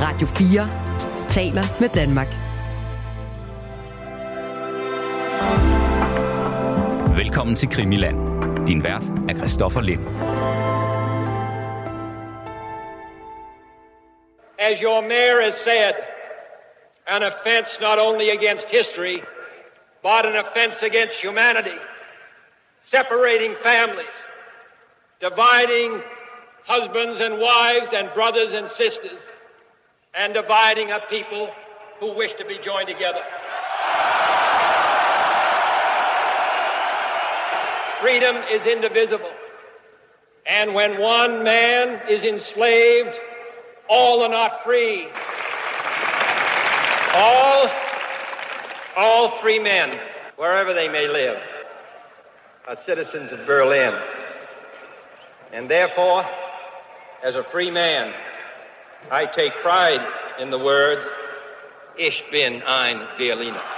Radio 4 taler med Danmark. Velkommen til Krimiland. Din vært er Christoffer Lind. As your mayor has said, an offense not only against history, but an offense against humanity, separating families, dividing husbands and wives and brothers and sisters, and dividing a people who wish to be joined together. Freedom is indivisible. And when one man is enslaved, all are not free. All, all free men, wherever they may live, are citizens of Berlin. And therefore, as a free man, I take pride in the words, Ich bin ein Berliner.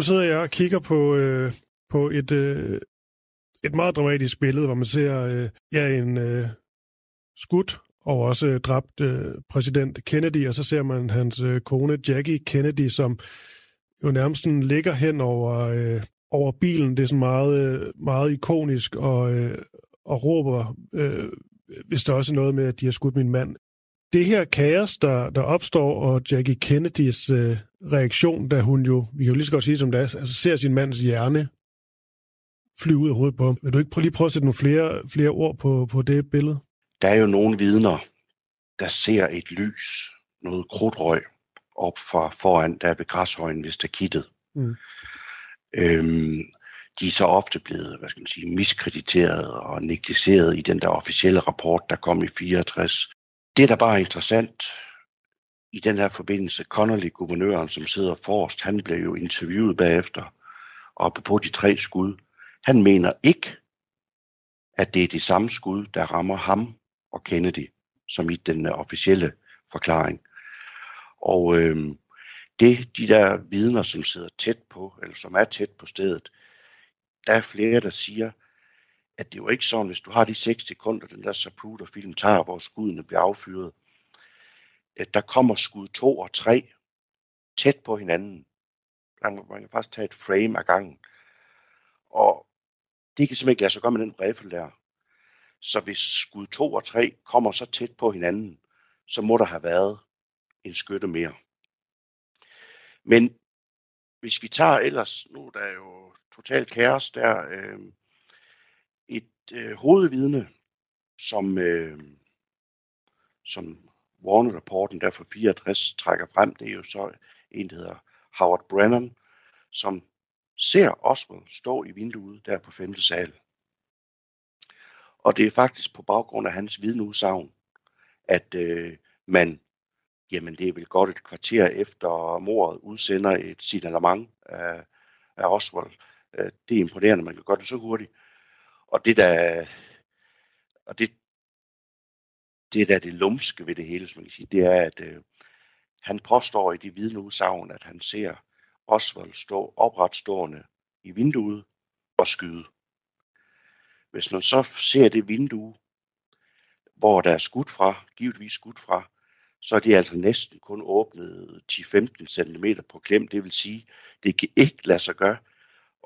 Nu sidder jeg og kigger på, øh, på et, øh, et meget dramatisk billede, hvor man ser øh, ja, en øh, skudt og også øh, dræbt øh, præsident Kennedy, og så ser man hans øh, kone Jackie Kennedy, som jo nærmest sådan ligger hen over, øh, over bilen. Det er sådan meget, øh, meget ikonisk og, øh, og råber, øh, hvis der også er noget med, at de har skudt min mand. Det her kaos, der, der opstår, og Jackie Kennedys øh, reaktion, da hun jo, vi kan jo lige så godt sige som det er, altså ser sin mands hjerne flyve ud af hovedet på ham. Vil du ikke prøve, lige prøve at sætte nogle flere, flere ord på, på det billede? Der er jo nogle vidner, der ser et lys, noget krudtrøg, op fra foran, der er ved græshøjen ved stakittet. Mm. Øhm, de er så ofte blevet, hvad skal man sige, miskrediteret og negligeret i den der officielle rapport, der kom i 64. Det, der bare er interessant i den her forbindelse, Connolly, guvernøren, som sidder forrest, han blev jo interviewet bagefter, og på de tre skud, han mener ikke, at det er de samme skud, der rammer ham og Kennedy, som i den officielle forklaring. Og øhm, det, de der vidner, som sidder tæt på, eller som er tæt på stedet, der er flere, der siger, at det jo ikke sådan, hvis du har de 6 sekunder, den der Zapruder-film tager, hvor skuddene bliver affyret, at der kommer skud 2 og 3 tæt på hinanden. Man, kan faktisk tage et frame af gangen. Og det kan simpelthen ikke lade sig gøre med den rifle der. Så hvis skud 2 og 3 kommer så tæt på hinanden, så må der have været en skytte mere. Men hvis vi tager ellers, nu er jo totalt kaos der, øh, et øh, hovedvidne, som, øh, som Warner-rapporten der fra 64 trækker frem, det er jo så en, der hedder Howard Brennan, som ser Oswald stå i vinduet der på 5. sal. Og det er faktisk på baggrund af hans vidneudsagn, at øh, man, jamen det er vel godt et kvarter efter mordet, udsender et signalement af, af Oswald. Øh, det er imponerende, man kan gøre det så hurtigt. Og det der, og det, det der det lumske ved det hele, som man kan sige, det er, at øh, han påstår i de vidneudsagn, at han ser Oswald stå opretstående i vinduet og skyde. Hvis man så ser det vindue, hvor der er skudt fra, givetvis skudt fra, så er det altså næsten kun åbnet 10-15 cm på klem. Det vil sige, det kan ikke lade sig gøre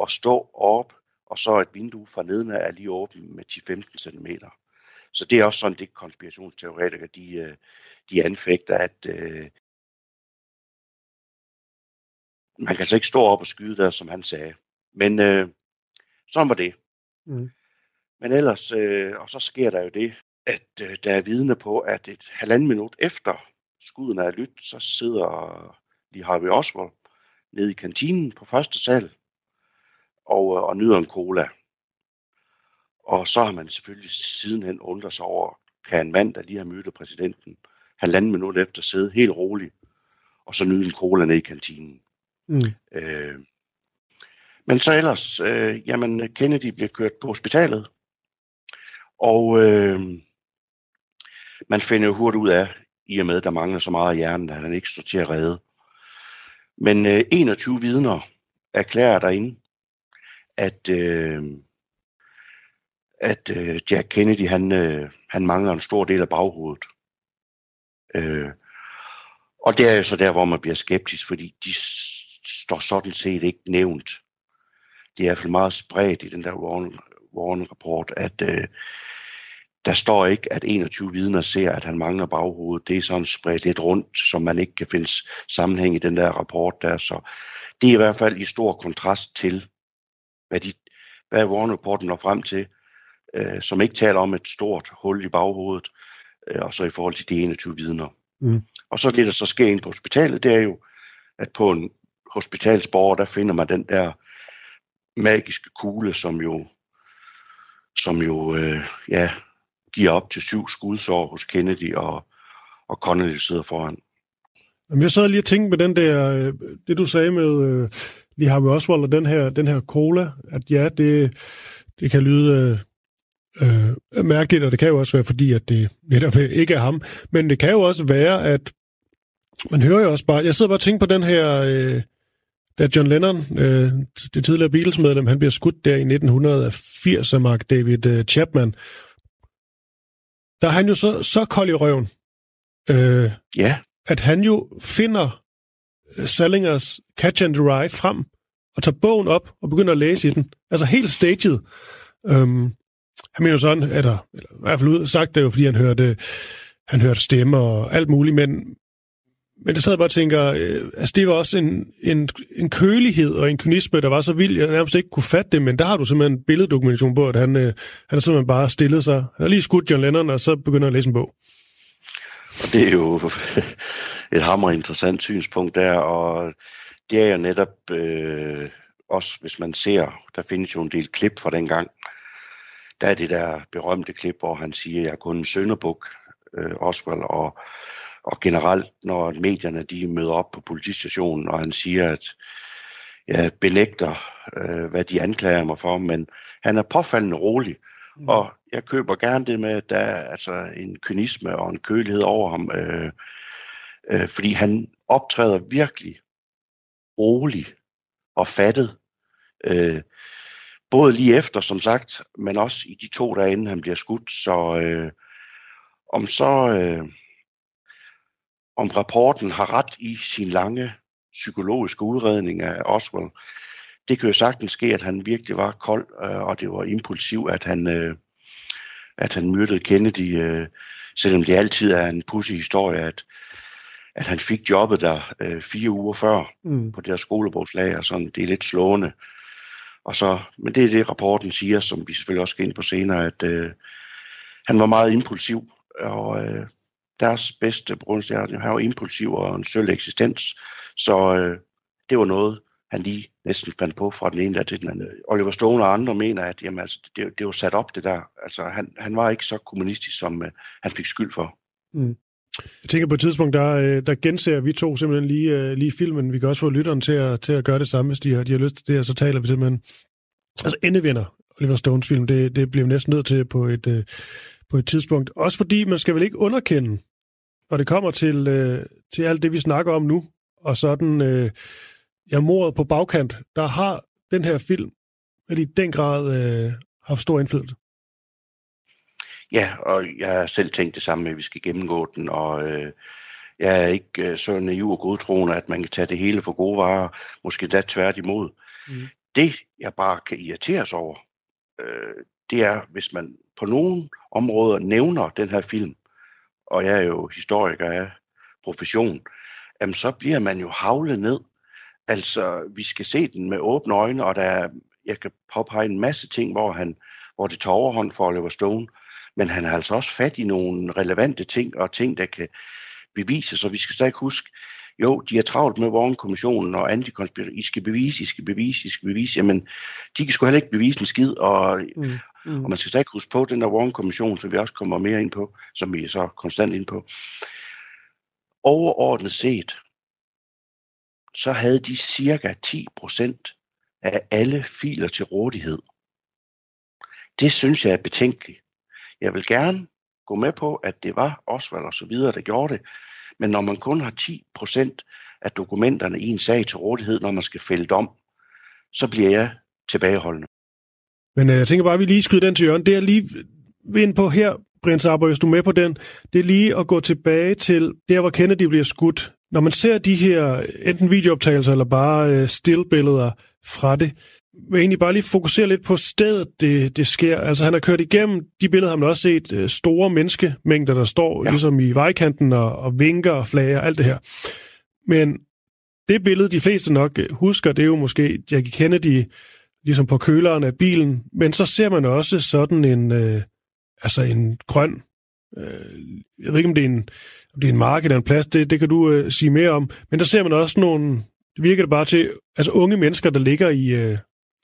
at stå op, og så et vindue fra neden er lige åbent med 10-15 cm. Så det er også sådan, det konspirationsteoretikere, de, øh, de anfægter, at øh, man kan altså ikke stå op og skyde der, som han sagde. Men øh, sådan var det. Mm. Men ellers, øh, og så sker der jo det, at øh, der er vidne på, at et halvanden minut efter skuden er lyt, så sidder lige Harvey Oswald nede i kantinen på første sal og, øh, og nyder en cola. Og så har man selvfølgelig sidenhen undret sig over, kan en mand, der lige har mødt præsidenten, halvanden minut efter sidde helt rolig, og så nyde en cola nede i kantinen. Mm. Øh, men så ellers, øh, jamen Kennedy bliver kørt på hospitalet, og øh, man finder jo hurtigt ud af, i og med, at der mangler så meget af hjernen, at han ikke står til at redde. Men øh, 21 vidner erklærer derinde, at, øh, at øh, Jack Kennedy, han, øh, han mangler en stor del af baghovedet. Øh, og det er jo så der, hvor man bliver skeptisk, fordi de står sådan set ikke nævnt. Det er i hvert fald meget spredt i den der Warren-rapport, at øh, der står ikke, at 21 vidner ser, at han mangler baghovedet. Det er sådan spredt lidt rundt, som man ikke kan finde sammenhæng i den der rapport der. Så det er i hvert fald i stor kontrast til, hvad, de, hvad Warren-rapporten når frem til, øh, som ikke taler om et stort hul i baghovedet, øh, og så i forhold til de 21 vidner. Mm. Og så det, der så sker ind på hospitalet, det er jo, at på en hospitalsborger, der finder man den der magiske kugle, som jo, som jo øh, ja, giver op til syv skudsår hos Kennedy, og, og Connolly sidder foran. Jamen, jeg sad lige og tænkte med den der, øh, det du sagde med øh, lige Harvey Oswald og den her, den her cola, at ja, det, det kan lyde øh, øh, mærkeligt, og det kan jo også være fordi, at det netop ikke er ham, men det kan jo også være, at man hører jo også bare, jeg sidder bare og tænker på den her, øh, da John Lennon, øh, det tidligere Beatles-medlem, han bliver skudt der i 1980 af Mark David øh, Chapman, der er han jo så, så kold i røven, øh, ja. at han jo finder øh, Salingers Catch and the Ride frem, og tager bogen op og begynder at læse i den. Altså helt staged. Øhm, han mener sådan, at der, eller i hvert fald ud, sagt det jo, fordi han hørte, han hørte stemmer og alt muligt, men, men det sad jeg bare og tænker, øh, altså det var også en, en, en kølighed og en kynisme, der var så vild, jeg nærmest ikke kunne fatte det, men der har du simpelthen billeddokumentation på, at han, øh, han har simpelthen bare stillet sig. Han har lige skudt John Lennon, og så begynder at læse en bog. Og det er jo et hammer interessant synspunkt der, og det er jo netop øh, også, hvis man ser, der findes jo en del klip fra den gang, der er det der berømte klip, hvor han siger, jeg er kun en sønderbuk, øh, Oswald, og og generelt, når medierne de møder op på politistationen, og han siger, at jeg benægter, øh, hvad de anklager mig for, men han er påfaldende rolig, mm. og jeg køber gerne det med, at der er altså en kynisme og en kølighed over ham, øh, øh, fordi han optræder virkelig rolig og fattet, øh, både lige efter, som sagt, men også i de to dage inden han bliver skudt, så øh, om så... Øh, om rapporten har ret i sin lange psykologiske udredning af Oswald. Det kan jo sagtens ske, at han virkelig var kold, øh, og det var impulsiv, at han, øh, at han myrdede Kennedy, øh, selvom det altid er en pussy historie, at, at han fik jobbet der øh, fire uger før mm. på det her skolebogslager, sådan, det er lidt slående. Og så, men det er det, rapporten siger, som vi selvfølgelig også skal ind på senere, at øh, han var meget impulsiv, og øh, deres bedste brunstjerne. Han var impulsiv og en sølv eksistens, så øh, det var noget, han lige næsten fandt på fra den ene der til den anden. Oliver Stone og andre mener, at jamen, altså, det, det var sat op det der. Altså, han, han var ikke så kommunistisk, som øh, han fik skyld for. Mm. Jeg tænker på et tidspunkt, der, øh, der genser vi to simpelthen lige, øh, lige filmen. Vi kan også få lytteren til at, til at gøre det samme, hvis de har, de har lyst til det, og så taler vi simpelthen. Altså endevinder Oliver Stones film, det, det bliver næsten nødt til på et, øh, på et tidspunkt. Også fordi man skal vel ikke underkende, når det kommer til, til alt det, vi snakker om nu, og sådan, øh, ja, mordet på bagkant, der har den her film eller i den grad øh, haft stor indflydelse. Ja, og jeg har selv tænkt det samme, at vi skal gennemgå den, og øh, jeg er ikke øh, så naiv og godtroende, at man kan tage det hele for gode varer, måske da tværtimod. Mm. Det, jeg bare kan irriteres over, øh, det er, hvis man på nogle områder nævner den her film, og jeg er jo historiker af profession, jamen så bliver man jo havlet ned. Altså, vi skal se den med åbne øjne, og der er, jeg kan påpege en masse ting, hvor, han, hvor det tager overhånd for Oliver Stone, men han har altså også fat i nogle relevante ting, og ting, der kan, bevise, så vi skal stadig huske, jo, de er travlt med Warren-kommissionen og antikonspiration. I skal bevise, I skal bevise, I skal bevise. Jamen, de kan sgu heller ikke bevise en skid, og, mm. Mm. og man skal stadig huske på den der Warren-kommission, som vi også kommer mere ind på, som vi er så konstant ind på. Overordnet set, så havde de cirka 10% af alle filer til rådighed. Det synes jeg er betænkeligt. Jeg vil gerne gå med på, at det var Osvald og så videre, der gjorde det, men når man kun har 10% af dokumenterne i en sag til rådighed, når man skal fælde dom, så bliver jeg tilbageholdende. Men øh, jeg tænker bare, at vi lige skyder den til hjørnet. Det er lige ind på her, Brian Arbor, hvis du er med på den, det er lige at gå tilbage til der, hvor Kennedy bliver skudt. Når man ser de her enten videooptagelser eller bare øh, stillbilleder fra det, vil egentlig bare lige fokusere lidt på stedet, det, det sker. Altså han har kørt igennem, de billeder har man også set, øh, store menneskemængder, der står ja. ligesom i vejkanten og, og vinker og flager, alt det her. Men det billede, de fleste nok øh, husker, det er jo måske Jackie Kennedy ligesom på køleren af bilen, men så ser man også sådan en, øh, altså en grøn, øh, jeg ved ikke, om det er en, om det er en mark eller en plads, det, det kan du øh, sige mere om, men der ser man også nogle, det virker det bare til, altså unge mennesker, der ligger i, øh,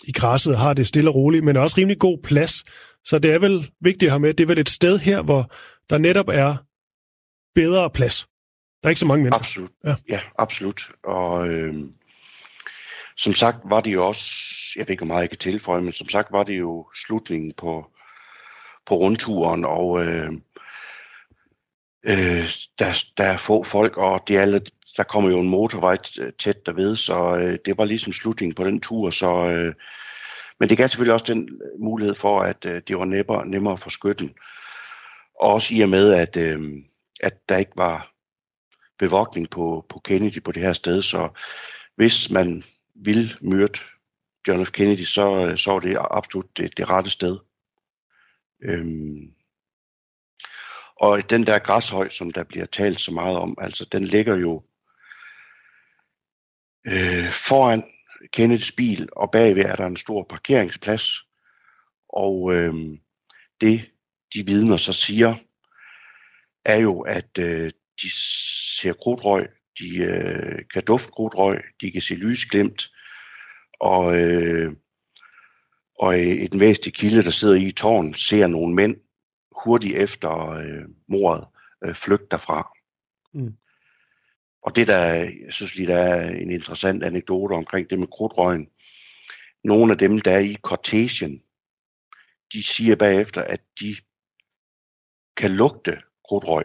i græsset, har det stille og roligt, men også rimelig god plads. Så det er vel vigtigt at have med, det er vel et sted her, hvor der netop er bedre plads. Der er ikke så mange mennesker. Absolut. Ja, ja absolut. Og øh, som sagt var det jo også, jeg ved ikke, hvor meget jeg kan tilføje, men som sagt var det jo slutningen på, på rundturen, og øh, øh, der, der er få folk, og det er alle, der kommer jo en motorvej øh, tæt derved, så øh, det var ligesom slutningen på den tur. Så, øh, men det gav selvfølgelig også den øh, mulighed for, at øh, det var nemmere, nemmere for skytten. Også i og med, at, øh, at der ikke var bevogtning på, på Kennedy på det her sted, så hvis man ville myrde John F. Kennedy, så, øh, så var det absolut det, det rette sted. Øhm, og den der græshøj, som der bliver talt så meget om, altså den ligger jo øh, foran Kenneths bil, og bagved er der en stor parkeringsplads. Og øh, det, de vidner så siger, er jo, at øh, de ser krudtrøg, de øh, kan dufte krudtrøg, de kan se lysglimt, og, øh, og et væsentligt kilde, der sidder i tårn, ser nogle mænd hurtigt efter øh, mordet øh, flygte derfra. Mm. Og det der, jeg synes lige, der er en interessant anekdote omkring det med krudtrøgen. Nogle af dem, der er i Cortesien, de siger bagefter, at de kan lugte krudtrøg.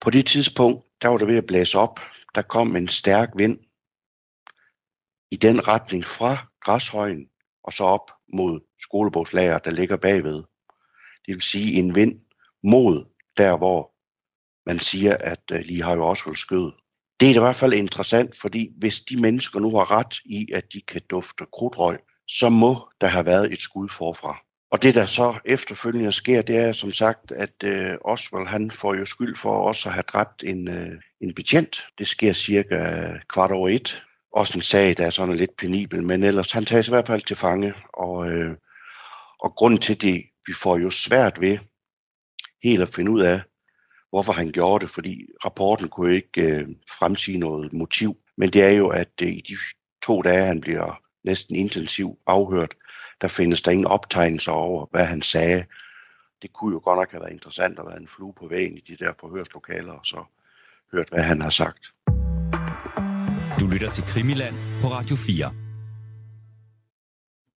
På det tidspunkt, der var der ved at blæse op. Der kom en stærk vind i den retning fra græshøjen og så op mod skolebogslager, der ligger bagved. Det vil sige en vind mod der, hvor man siger, at øh, lige har jo også vel skød. Det er i hvert fald interessant, fordi hvis de mennesker nu har ret i, at de kan dufte krudtrøg, så må der have været et skud forfra. Og det, der så efterfølgende sker, det er som sagt, at øh, Oswald han får jo skyld for også at have dræbt en, øh, en betjent. Det sker cirka kvart over et. Også en sag, der er sådan lidt penibel, men ellers han tages i hvert fald til fange. Og, øh, og grunden til det, vi får jo svært ved helt at finde ud af, hvorfor han gjorde det, fordi rapporten kunne ikke øh, fremsige noget motiv. Men det er jo, at øh, i de to dage, han bliver næsten intensivt afhørt, der findes der ingen optegnelser over, hvad han sagde. Det kunne jo godt nok have været interessant at være en flue på vægen i de der forhørslokaler, og så hørt, hvad han har sagt. Du lytter til Krimiland på Radio 4.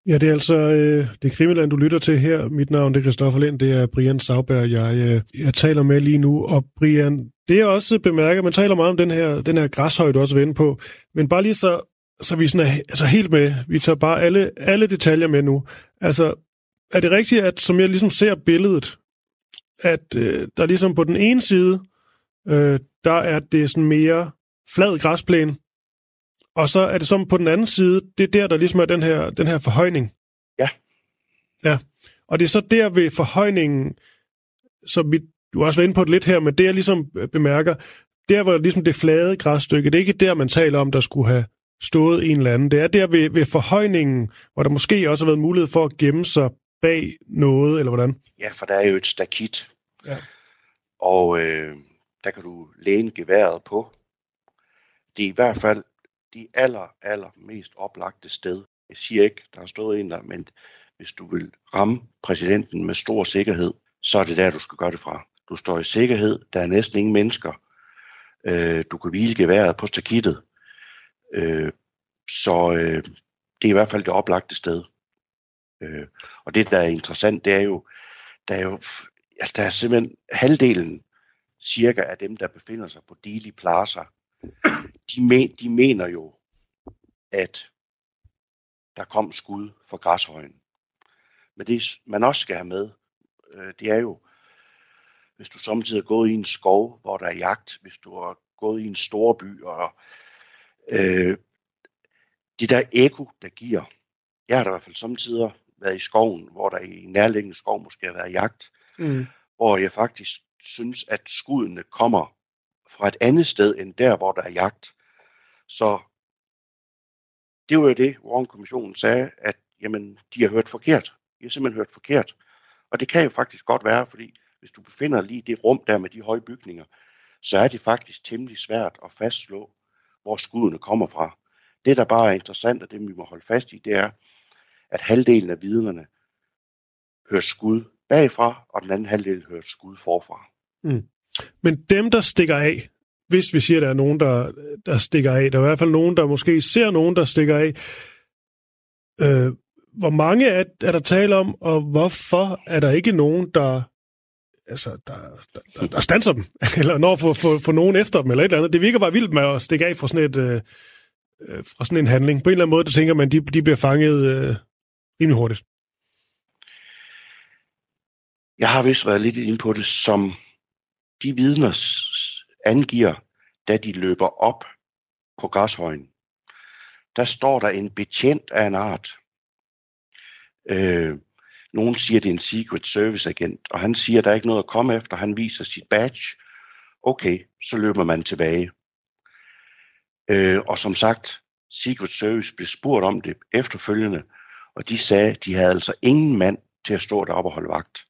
Ja, det er altså øh, det Krimiland, du lytter til her. Mit navn det er Christoffer Lind, det er Brian Sauberg, jeg, øh, jeg taler med lige nu. Og Brian, det er også bemærket, man taler meget om den her, den her græshøj, du også vende på. Men bare lige så, så vi sådan er altså helt med, vi tager bare alle, alle detaljer med nu. Altså, er det rigtigt, at som jeg ligesom ser billedet, at øh, der ligesom på den ene side, øh, der er det sådan mere flad græsplæne, og så er det som på den anden side, det er der, der ligesom er den her, den her forhøjning. Ja. Ja. Og det er så der ved forhøjningen, som vi, du har også været inde på det lidt her, men det jeg ligesom bemærker, der hvor ligesom det flade græsstykke, det er ikke der, man taler om, der skulle have stået en eller anden. Det er der ved, ved forhøjningen, hvor der måske også har været mulighed for at gemme sig bag noget, eller hvordan? Ja, for der er jo et stakit. Ja. Og øh, der kan du læne geværet på. Det er i hvert fald de aller, aller mest oplagte sted. Jeg siger ikke, der har stået en der, men hvis du vil ramme præsidenten med stor sikkerhed, så er det der, du skal gøre det fra. Du står i sikkerhed, der er næsten ingen mennesker. Øh, du kan hvile geværet på stakittet. Øh, så øh, det er i hvert fald det oplagte sted. Øh, og det, der er interessant, det er jo, der er jo altså, der er simpelthen halvdelen cirka af dem, der befinder sig på Dili Plaza, de, men, de mener jo, at der kom skud for græshøjen. Men det, man også skal have med, øh, det er jo, hvis du samtidig har gået i en skov, hvor der er jagt, hvis du har gået i en stor by, og øh, det der eko, der giver, jeg har da i hvert fald samtidig været i skoven, hvor der i nærliggende skov måske har været jagt, mm. hvor jeg faktisk synes, at skuddene kommer fra et andet sted end der, hvor der er jagt. Så det var jo det, Warren-kommissionen sagde, at jamen, de har hørt forkert. De har simpelthen hørt forkert. Og det kan jo faktisk godt være, fordi hvis du befinder lige det rum der med de høje bygninger, så er det faktisk temmelig svært at fastslå, hvor skuddene kommer fra. Det, der bare er interessant, og det vi må holde fast i, det er, at halvdelen af vidnerne hører skud bagfra, og den anden halvdel hører skud forfra. Mm. Men dem, der stikker af, hvis vi siger, at der er nogen, der, der stikker af, der er i hvert fald nogen, der måske ser nogen, der stikker af, øh, hvor mange er, er der tale om, og hvorfor er der ikke nogen, der altså, der, der, der, der stanser dem, eller når for, for, for nogen efter dem, eller et eller andet. Det virker bare vildt med at stikke af fra sådan, et, øh, øh, fra sådan en handling. På en eller anden måde, der tænker man, de, de bliver fanget øh, rimelig hurtigt. Jeg har vist været lidt inde på det, som de vidner angiver, da de løber op på græshøjen. Der står der en betjent af en art. Øh, nogen siger, det er en Secret Service agent, og han siger, der er ikke noget at komme efter. Han viser sit badge. Okay, så løber man tilbage. Øh, og som sagt, Secret Service blev spurgt om det efterfølgende, og de sagde, at de havde altså ingen mand til at stå deroppe og holde vagt.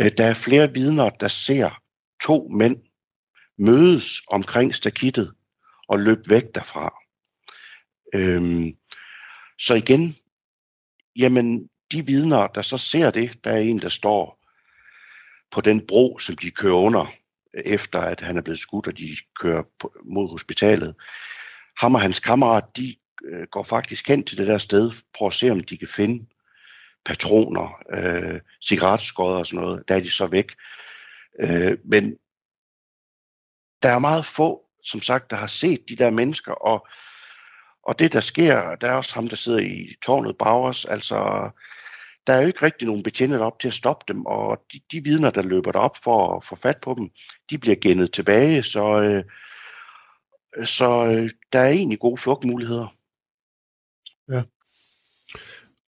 Øh, der er flere vidner, der ser to mænd mødes omkring stakittet og løb væk derfra. Øhm, så igen, jamen de vidner, der så ser det, der er en, der står på den bro, som de kører under, øh, efter at han er blevet skudt, og de kører på, mod hospitalet. Ham og hans kammerat, de øh, går faktisk hen til det der sted, prøver at se, om de kan finde patroner, øh, cigaretskodder og sådan noget. Der er de så væk. Øh, men der er meget få, som sagt, der har set de der mennesker, og, og det der sker, der er også ham, der sidder i tårnet Bowers, altså der er jo ikke rigtig nogen betjente op til at stoppe dem, og de, de vidner, der løber derop for at få fat på dem, de bliver gennet tilbage, så, øh, så øh, der er egentlig gode flugtmuligheder. Ja.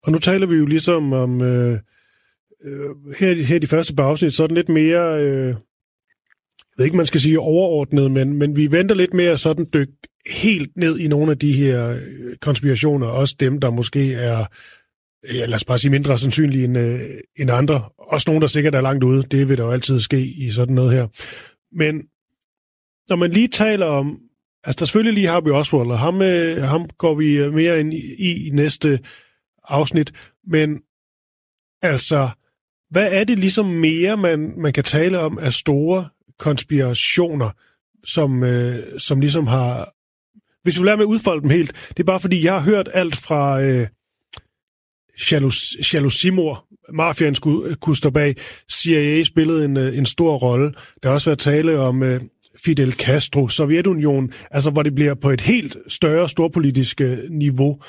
Og nu taler vi jo ligesom om, øh, øh, her, her de første par afsnit, så er den lidt mere, øh, jeg ved ikke, man skal sige overordnet, men, men vi venter lidt mere sådan dyk helt ned i nogle af de her øh, konspirationer, også dem, der måske er, ja, lad os bare sige, mindre sandsynlige end, øh, end andre. Også nogle, der sikkert er langt ude. Det vil der jo altid ske i sådan noget her. Men når man lige taler om, altså der selvfølgelig lige Harvey Oswald, og ham, øh, ham går vi øh, mere ind i, i næste afsnit, men altså, hvad er det ligesom mere, man, man kan tale om af store konspirationer, som, øh, som ligesom har... Hvis vi lærer med at udfolde dem helt, det er bare fordi, jeg har hørt alt fra øh, jalousimor, mafiaen skulle, kunne stå bag. CIA spillede en, øh, en stor rolle. Der har også været tale om øh, Fidel Castro, Sovjetunionen, altså hvor det bliver på et helt større storpolitisk øh, niveau.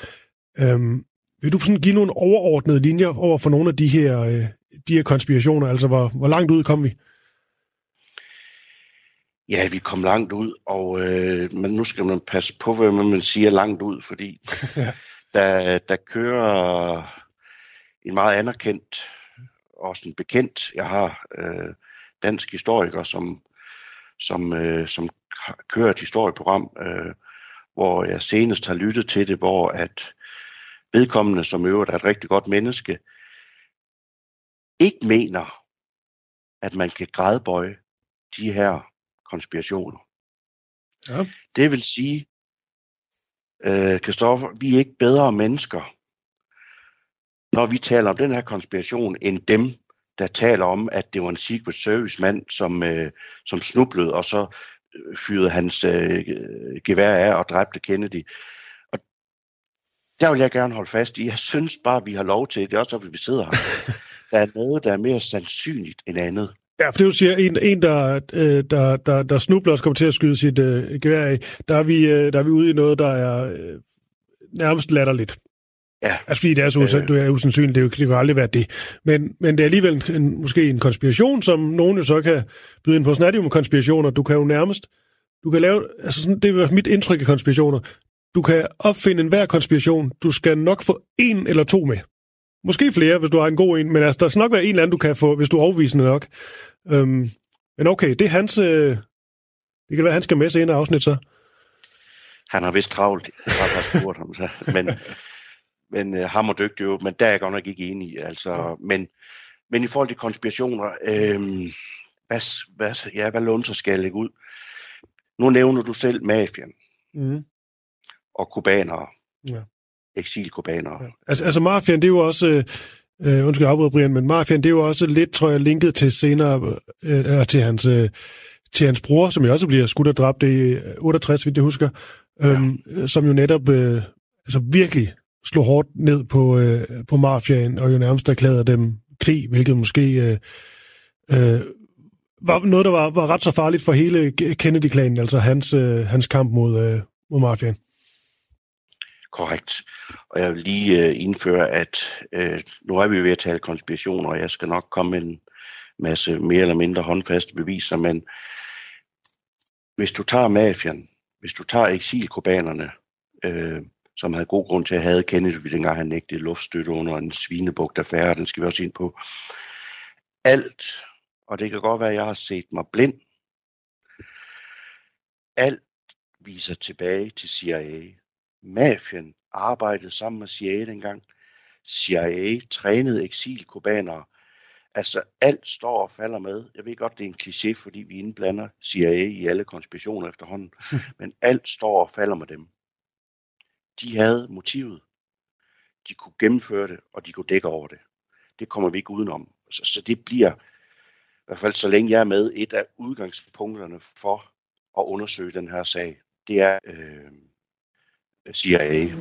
Øhm, vil du sådan give nogle overordnede linjer over for nogle af de her, øh, de her konspirationer? Altså hvor, hvor langt ud kom vi? Ja, vi kom langt ud, og øh, men nu skal man passe på, hvad man siger langt ud, fordi ja. der, der kører en meget anerkendt, også en bekendt, jeg har øh, dansk historiker, som, som, øh, som kører et historieprogram, øh, hvor jeg senest har lyttet til det, hvor at vedkommende, som øvrigt er et rigtig godt menneske, ikke mener, at man kan grædbøje de her konspirationer. Ja. Det vil sige, øh, Christoffer, vi er ikke bedre mennesker, når vi taler om den her konspiration, end dem, der taler om, at det var en Secret Service mand, som, øh, som snublede, og så øh, fyrede hans øh, gevær af og dræbte Kennedy. Og der vil jeg gerne holde fast i. Jeg synes bare, vi har lov til, det er også derfor, vi sidder her. Der er noget, der er mere sandsynligt end andet. Ja, for det du siger, en, en der, øh, der, der, der snubler og kommer til at skyde sit øh, gevær af, der er, vi, øh, der er vi ude i noget, der er øh, nærmest latterligt. Ja. Altså fordi det er så usand, Øh. du er usandsynligt, det, jo- det kan aldrig være det. Men, men det er alligevel en, en, måske en konspiration, som nogen jo så kan byde ind på. Sådan er det jo med konspirationer. Du kan jo nærmest, du kan lave, altså sådan, det er mit indtryk af konspirationer. Du kan opfinde enhver konspiration. Du skal nok få en eller to med. Måske flere, hvis du har en god en, men altså, der skal nok være en eller anden, du kan få, hvis du er overvisende nok. Øhm, men okay, det er hans... Øh, det kan være, han skal med sig ind afsnit så. Han har vist travlt, jeg har spurgt ham. Så. Men, men øh, ham og dygtig jo, men der er jeg godt nok ikke enig i. Altså, men, men i forhold til konspirationer, øh, hvad, hvad, ja, hvad lunser skal jeg lægge ud? Nu nævner du selv mafian Mm. og kubanere. Ja. Eksilkubanere. Ja. Altså, altså mafian, det er jo også... Øh, øh, undskyld, jeg afbryder Brian, men mafian, det er jo også lidt, tror jeg, linket til senere, øh, øh, til, hans, øh, til hans bror, som jo også bliver skudt og dræbt i 68, hvis jeg husker, øhm, ja. som jo netop øh, altså virkelig slog hårdt ned på, øh, på mafiaen, og jo nærmest erklærede dem krig, hvilket måske øh, øh, var noget, der var, var ret så farligt for hele Kennedy-klanen, altså hans, øh, hans kamp mod, øh, mod mafiaen. Korrekt. Og jeg vil lige øh, indføre, at øh, nu er vi ved at tale konspirationer, og jeg skal nok komme med en masse mere eller mindre håndfaste beviser, men hvis du tager mafian, hvis du tager eksilkubanerne, øh, som havde god grund til at have Kennedy, dengang han nægtede luftstøtte under en svinebugt affære, den skal vi også ind på. Alt, og det kan godt være, at jeg har set mig blind, alt viser tilbage til CIA. Mafien arbejdede sammen med CIA dengang. CIA trænede eksilkubanere. Altså alt står og falder med. Jeg ved godt, det er en kliché, fordi vi indblander CIA i alle konspirationer efterhånden. men alt står og falder med dem. De havde motivet. De kunne gennemføre det, og de kunne dække over det. Det kommer vi ikke udenom. Så, så det bliver, i hvert fald så længe jeg er med, et af udgangspunkterne for at undersøge den her sag. Det er øh, CIA.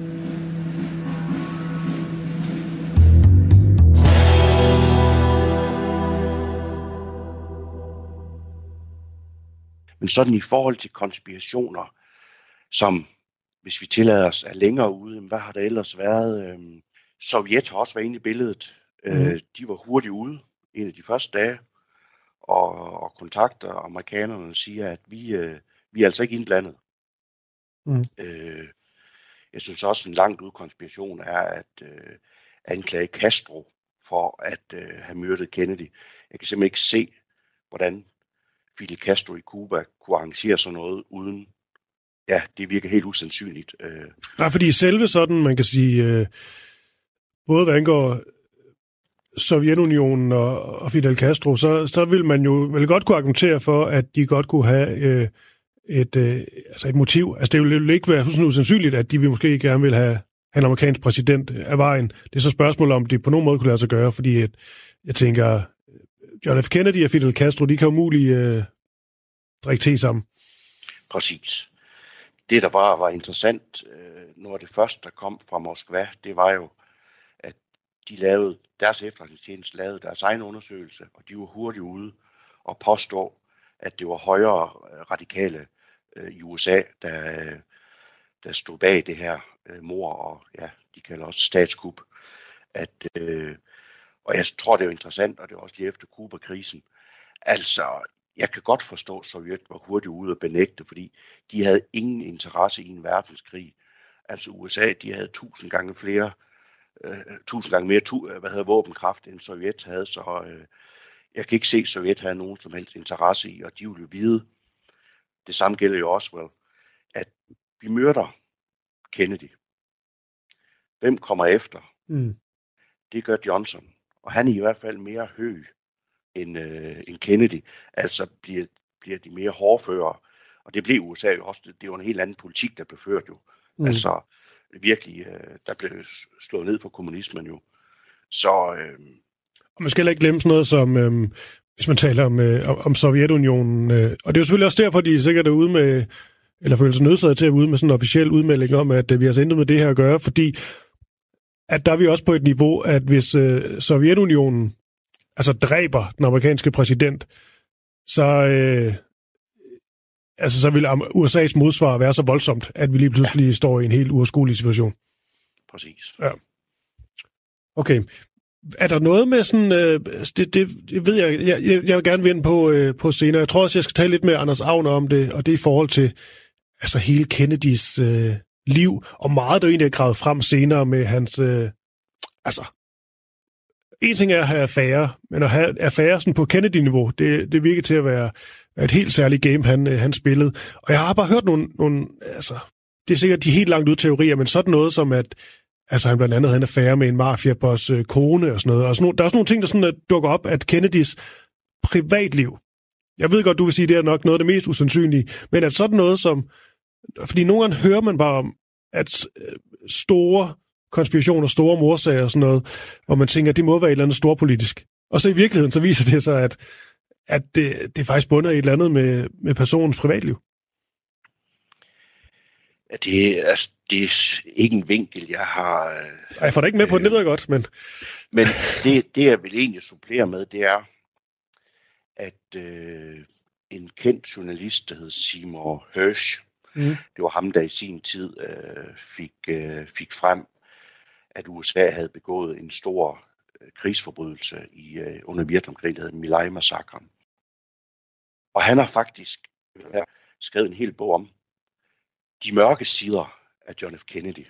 Men sådan i forhold til konspirationer, som hvis vi tillader os er længere ude, hvad har der ellers været? Øhm, Sovjet har også været inde i billedet. Mhm. de var hurtigt ude en af de første dage, og, og kontakter amerikanerne og siger, at vi, øh, vi er altså ikke indblandet. Mhm. Øh, jeg synes også, en langt ud konspiration er at øh, anklage Castro for at øh, have myrdet Kennedy. Jeg kan simpelthen ikke se, hvordan Fidel Castro i Cuba kunne arrangere sådan noget uden, ja, det virker helt usandsynligt. Øh, Nej, fordi selve sådan, man kan sige, øh, både hvad angår Sovjetunionen og, og Fidel Castro, så, så vil man jo vel godt kunne argumentere for, at de godt kunne have øh, et, øh, altså et motiv. Altså det ville ikke være sådan usandsynligt, at de vil måske gerne vil have en amerikansk præsident øh, af vejen. Det er så spørgsmålet om det på nogen måde kunne lade sig gøre, fordi at, jeg tænker, øh, John F. Kennedy og Fidel Castro, de kan umuligt øh, drikke te sammen. Præcis. Det, der bare var interessant, øh, noget af det første, der kom fra Moskva, det var jo, at de lavede, deres efterretningstjeneste lavede deres egen undersøgelse, og de var hurtigt ude og påstå, at det var højere øh, radikale øh, i USA, der, øh, der stod bag det her øh, mor, og ja, de kalder også statskup. At, øh, og jeg tror, det er jo interessant, og det er også lige efter Kuba-krisen. Altså, jeg kan godt forstå, at Sovjet var hurtigt ude og benægte, fordi de havde ingen interesse i en verdenskrig. Altså USA, de havde tusind gange flere, øh, tusind gange mere tu, øh, hvad hedder, våbenkraft, end Sovjet havde, så øh, jeg kan ikke se, at Sovjet havde nogen som helst interesse i, og de ville jo vide, det samme gælder jo også vel, at vi myrder Kennedy. Hvem kommer efter? Mm. Det gør Johnson. Og han er i hvert fald mere høg end, øh, end Kennedy. Altså bliver bliver de mere hårdføre. Og det blev USA jo også. Det var en helt anden politik, der blev ført jo. Mm. Altså virkelig, øh, der blev slået ned på kommunismen jo. Så... Øh, og man skal heller ikke glemme sådan noget som, øh, hvis man taler om, øh, om Sovjetunionen, øh, og det er jo selvfølgelig også derfor, de er sikkert er ude med, eller føler sig nødsaget til at ude med sådan en officiel udmelding om, at øh, vi har altså intet med det her at gøre, fordi at der er vi også på et niveau, at hvis øh, Sovjetunionen altså dræber den amerikanske præsident, så, øh, altså, så vil USA's modsvar være så voldsomt, at vi lige pludselig ja. står i en helt uoverskuelig situation. Præcis. Ja. Okay. Er der noget med sådan, øh, det, det, det ved jeg, jeg, jeg vil gerne vende på, øh, på senere. Jeg tror også, jeg skal tale lidt med Anders Agner om det, og det er i forhold til altså hele Kennedys øh, liv, og meget der egentlig er gravet frem senere med hans, øh, altså, en ting er at have affære, men at have affære sådan på Kennedy-niveau, det, det virker til at være et helt særligt game, han, øh, han spillede. Og jeg har bare hørt nogle, nogle altså, det er sikkert de helt langt ud teorier, men sådan noget som, at altså, han blandt andet havde en affære med en mafiabos øh, kone og sådan noget. Og sådan, der er sådan nogle ting, der sådan, at dukker op, at Kennedys privatliv, jeg ved godt, du vil sige, det er nok noget af det mest usandsynlige, men at sådan noget som, fordi nogle gange hører man bare om, at øh, store konspirationer, store morsager og sådan noget, hvor man tænker, at det må være et eller andet storpolitisk. Og så i virkeligheden, så viser det sig, at, at det, det faktisk bunder i et eller andet med, med personens privatliv. Ja, det, altså, det er ikke en vinkel, jeg har... Øh, jeg får det ikke med på øh, det ved jeg godt, men... Men det, det, jeg vil egentlig supplere med, det er, at øh, en kendt journalist, der hed Seymour Hersh, mm. det var ham, der i sin tid øh, fik, øh, fik frem, at USA havde begået en stor øh, krigsforbrydelse i, øh, under Vietnamkrigen, der hedder milai massakren Og han har faktisk øh, skrevet en hel bog om de mørke sider af John F. Kennedy.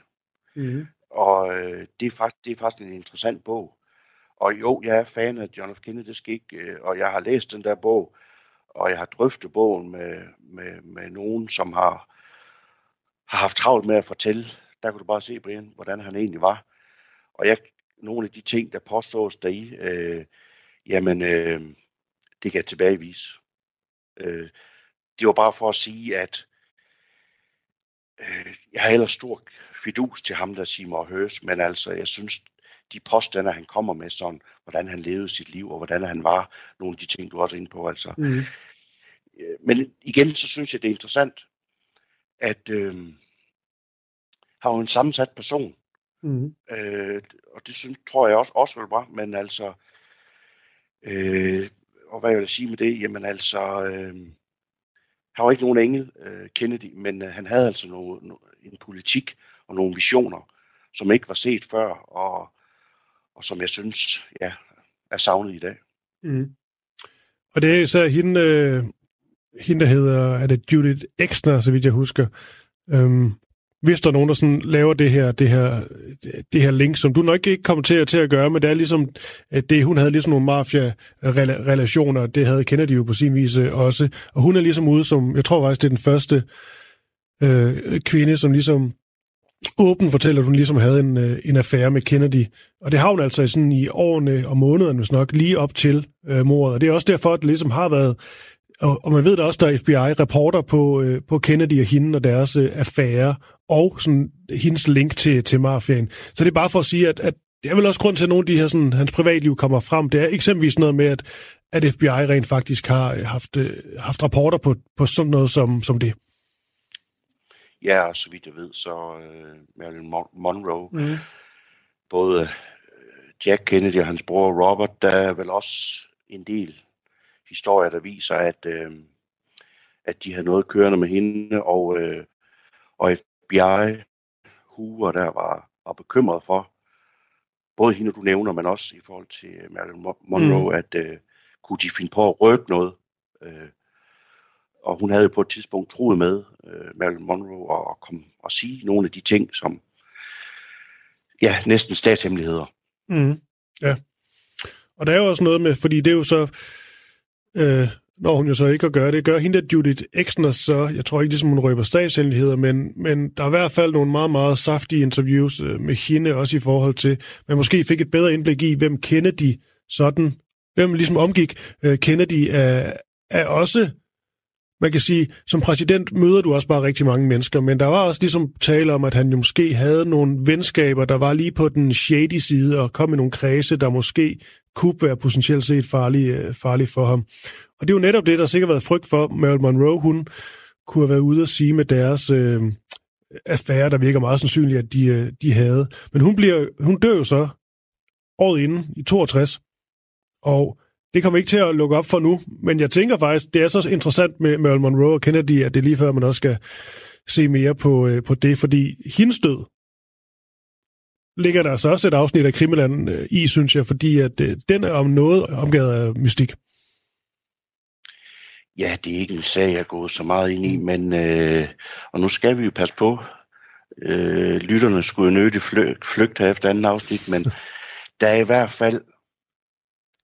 Mm. Og øh, det, er faktisk, det er faktisk en interessant bog. Og jo, jeg er fan af John F. Kennedy, det skal ikke, øh, og jeg har læst den der bog, og jeg har drøftet bogen med, med, med nogen, som har, har haft travlt med at fortælle. Der kunne du bare se, Brian, hvordan han egentlig var. Og jeg, nogle af de ting, der påstås deri, øh, jamen, øh, det kan jeg tilbagevise. Øh, det var bare for at sige, at øh, jeg har ellers stor fidus til ham, der siger mig høres, men altså, jeg synes, de påstande, han kommer med, sådan, hvordan han levede sit liv, og hvordan han var, nogle af de ting, du også er inde på, altså. Mm. Men igen, så synes jeg, det er interessant, at øh, han var en sammensat person. Mm. Øh, og det synes, tror jeg også, også vil var, men altså, øh, og hvad jeg vil sige med det, jamen altså, øh, han var ikke nogen engel, øh, Kennedy, men øh, han havde altså nogle, no, en politik og nogle visioner, som ikke var set før, og, og som jeg synes, ja, er savnet i dag. Mm. Og det er så hende, øh, hende der hedder, er det Judith Exner, så vidt jeg husker, øhm, hvis der er nogen, der sådan laver det her, det her, det her link, som du nok ikke kommer til, til at gøre, men det er ligesom, at det, hun havde ligesom nogle mafia-relationer, det havde Kennedy jo på sin vis øh, også, og hun er ligesom ude som, jeg tror faktisk, det er den første øh, kvinde, som ligesom åben fortæller, at hun ligesom havde en, øh, en affære med Kennedy. Og det har hun altså sådan i årene og månederne, hvis nok, lige op til øh, mordet. Og det er også derfor, at det ligesom har været og, og man ved da også, der er FBI-reporter på, øh, på Kennedy og hende og deres øh, affære, og sådan, hendes link til, til mafiaen. Så det er bare for at sige, at, at det er vel også grund til, at nogle af de her, sådan, hans privatliv kommer frem. Det er eksempelvis noget med, at, at FBI rent faktisk har øh, haft, øh, haft rapporter på, på sådan noget som, som det. Ja, og så vidt jeg ved, så uh, Marilyn Monroe, mm. både uh, Jack Kennedy og hans bror Robert, der er vel også en del historier, der viser, at, øh, at de havde noget kørende med hende, og, øh, og FBI, Hoover, der var, var bekymret for, både hende, du nævner, men også i forhold til Marilyn Monroe, mm. at øh, kunne de finde på at røbe noget. Øh, og hun havde jo på et tidspunkt troet med øh, Marilyn Monroe og, og, kom, og sige nogle af de ting, som ja, næsten statshemmeligheder. Mm. Ja. Og der er jo også noget med, fordi det er jo så, øh, når hun jo så ikke at gøre det. Gør hende der Judith Exner så, jeg tror ikke ligesom hun røber statshemmeligheder, men, men der er i hvert fald nogle meget, meget saftige interviews øh, med hende, også i forhold til, man måske fik et bedre indblik i, hvem Kennedy sådan, hvem ligesom omgik øh, Kennedy, er, er også man kan sige, som præsident møder du også bare rigtig mange mennesker, men der var også ligesom tale om, at han jo måske havde nogle venskaber, der var lige på den shady side, og kom i nogle kredse, der måske kunne være potentielt set farlige, øh, farlige for ham. Og det er jo netop det, der sikkert har været frygt for. Marilyn Monroe, hun kunne have været ude at sige med deres øh, affære, der virker meget sandsynligt, at de, øh, de havde. Men hun, bliver, hun dør jo så året inden, i 62, og det kommer ikke til at lukke op for nu, men jeg tænker faktisk, det er så interessant med Marilyn Monroe og Kennedy, at det er lige før, man også skal se mere på, øh, på det, fordi hendes død ligger der så også et afsnit af Krimiland øh, i, synes jeg, fordi at øh, den er om noget omgivet af mystik. Ja, det er ikke en sag, jeg gået så meget ind i, men øh, og nu skal vi jo passe på. Øh, lytterne skulle jo nødigt flygte efter anden afsnit, men der er i hvert fald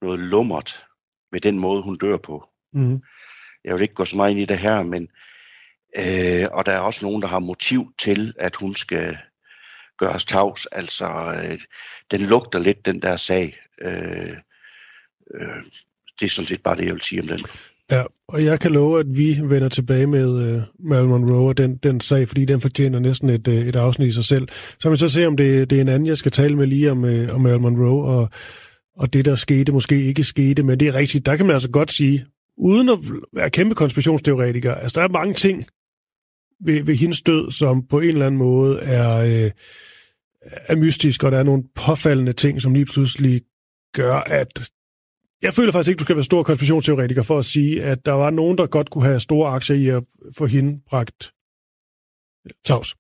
noget lummert med den måde, hun dør på. Mm. Jeg vil ikke gå så meget ind i det her, men øh, og der er også nogen, der har motiv til, at hun skal gøres tavs. Altså, øh, den lugter lidt, den der sag. Øh, øh, det er sådan set bare det, jeg vil sige om den. Ja, og jeg kan love, at vi vender tilbage med uh, Marilyn Monroe og den, den sag, fordi den fortjener næsten et, uh, et afsnit i sig selv. Så vil vi så se, om det, det er en anden, jeg skal tale med lige om, uh, om Marilyn Monroe, og, og det, der skete, måske ikke skete, men det er rigtigt. Der kan man altså godt sige, uden at være kæmpe konspirationsteoretiker, altså der er mange ting ved, ved hendes død, som på en eller anden måde er, øh, er mystisk, og der er nogle påfaldende ting, som lige pludselig gør, at jeg føler faktisk ikke, du skal være stor konspirationsteoretiker for at sige, at der var nogen, der godt kunne have store aktier i at få hende bragt tavs.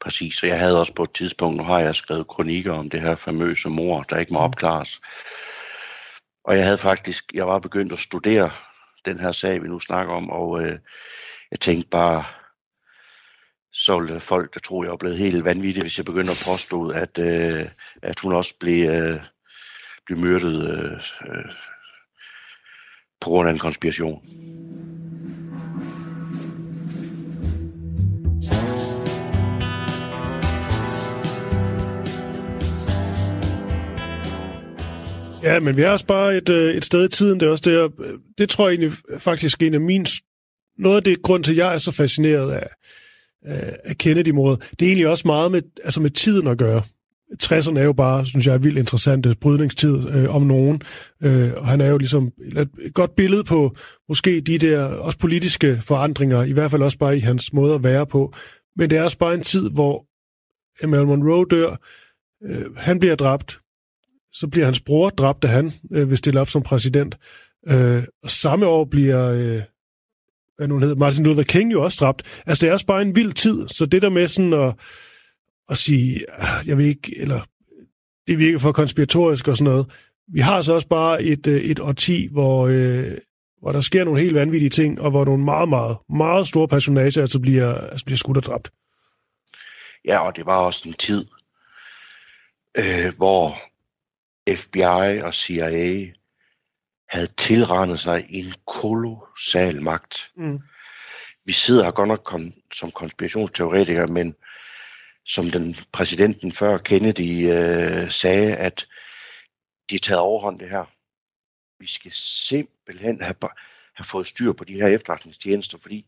Præcis, så jeg havde også på et tidspunkt, nu har jeg skrevet kronikker om det her famøse mor, der ikke må mm. opklares. Og jeg havde faktisk, jeg var begyndt at studere den her sag, vi nu snakker om, og øh, jeg tænkte bare, så ville folk, der tror jeg er blevet helt vanvittige, hvis jeg begynder at påstå, at, øh, at hun også blev, øh, blev myrdet øh, øh, på grund af en konspiration. Ja, men vi er også bare et, øh, et sted i tiden. Det er også det, øh, det tror jeg egentlig faktisk en af min... Noget af det grund til, at jeg er så fascineret af, af Kennedy-mordet, det er egentlig også meget med, altså med tiden at gøre. 60'erne er jo bare, synes jeg, vildt interessant brydningstid øh, om nogen. Øh, og han er jo ligesom et godt billede på måske de der også politiske forandringer, i hvert fald også bare i hans måde at være på. Men det er også bare en tid, hvor Emil Monroe dør, øh, han bliver dræbt, så bliver hans bror dræbt, da han øh, vil stille op som præsident. Øh, og samme år bliver øh, hvad nu hedder, Martin Luther King jo også dræbt. Altså, det er også bare en vild tid, så det der med sådan at at sige, ah, jeg vil ikke, eller det virker for konspiratorisk og sådan noget. Vi har så også bare et, øh, et årti, hvor, øh, hvor der sker nogle helt vanvittige ting, og hvor nogle meget, meget, meget store personager altså bliver, altså bliver skudt og dræbt. Ja, og det var også en tid, øh, hvor FBI og CIA havde tilrendet sig en kolossal magt. Mm. Vi sidder her godt nok kon- som konspirationsteoretikere, men som den præsidenten før Kennedy øh, sagde, at de er taget overhånd det her. Vi skal simpelthen have, have fået styr på de her efterretningstjenester, fordi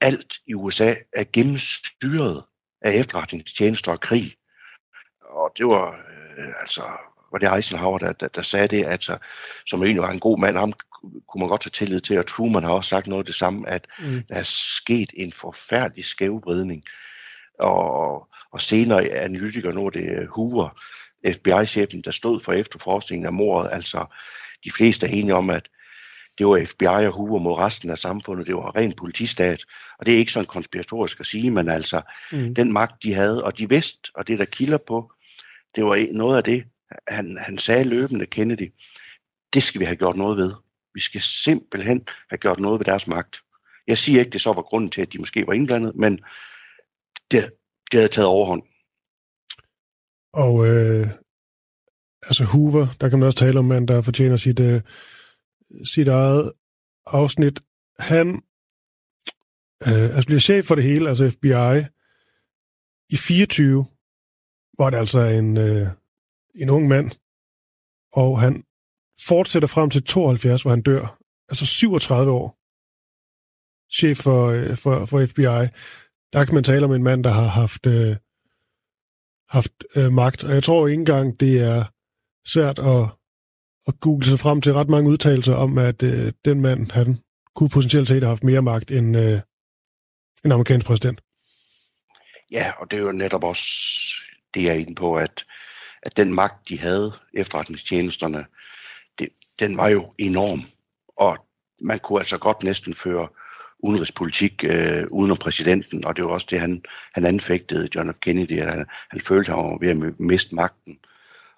alt i USA er gennemstyret af efterretningstjenester og krig. Og det var øh, altså var det Eisenhower, der, der, der sagde det, altså, som egentlig var en god mand, ham kunne man godt tage tillid til, og Truman har også sagt noget af det samme, at mm. der er sket en forfærdelig skævvridning og, og senere analytiker, nu er det Hoover, FBI-chefen, der stod for efterforskningen af mordet. Altså, de fleste er enige om, at det var FBI og Hoover mod resten af samfundet. Det var ren politistat. Og det er ikke sådan konspiratorisk at sige, men altså, mm. den magt, de havde, og de vidste, og det der kilder på, det var noget af det, han, han sagde løbende, Kennedy, det skal vi have gjort noget ved. Vi skal simpelthen have gjort noget ved deres magt. Jeg siger ikke, det så var grunden til, at de måske var indblandet, men det, det havde taget overhånd. Og øh, altså Hoover, der kan man også tale om mand, der fortjener sit, øh, sit eget afsnit. Han øh, altså bliver chef for det hele, altså FBI, i 24, var det altså en, øh, en ung mand, og han fortsætter frem til 72, hvor han dør, altså 37 år. chef for, øh, for, for FBI, der kan man tale om en mand, der har haft, øh, haft øh, magt. Og jeg tror ikke engang, det er svært at, at google sig frem til ret mange udtalelser om, at øh, den mand, han kunne potentielt set have haft mere magt end øh, en amerikansk præsident. Ja, og det er jo netop også det, jeg er inde på, at, at den magt, de havde, efterretningstjenesterne, det, den var jo enorm. Og man kunne altså godt næsten føre udenrigspolitik øh, uden om præsidenten, og det var også det, han, han anfægtede, John F. Kennedy, at han, han følte, at han var ved at miste magten.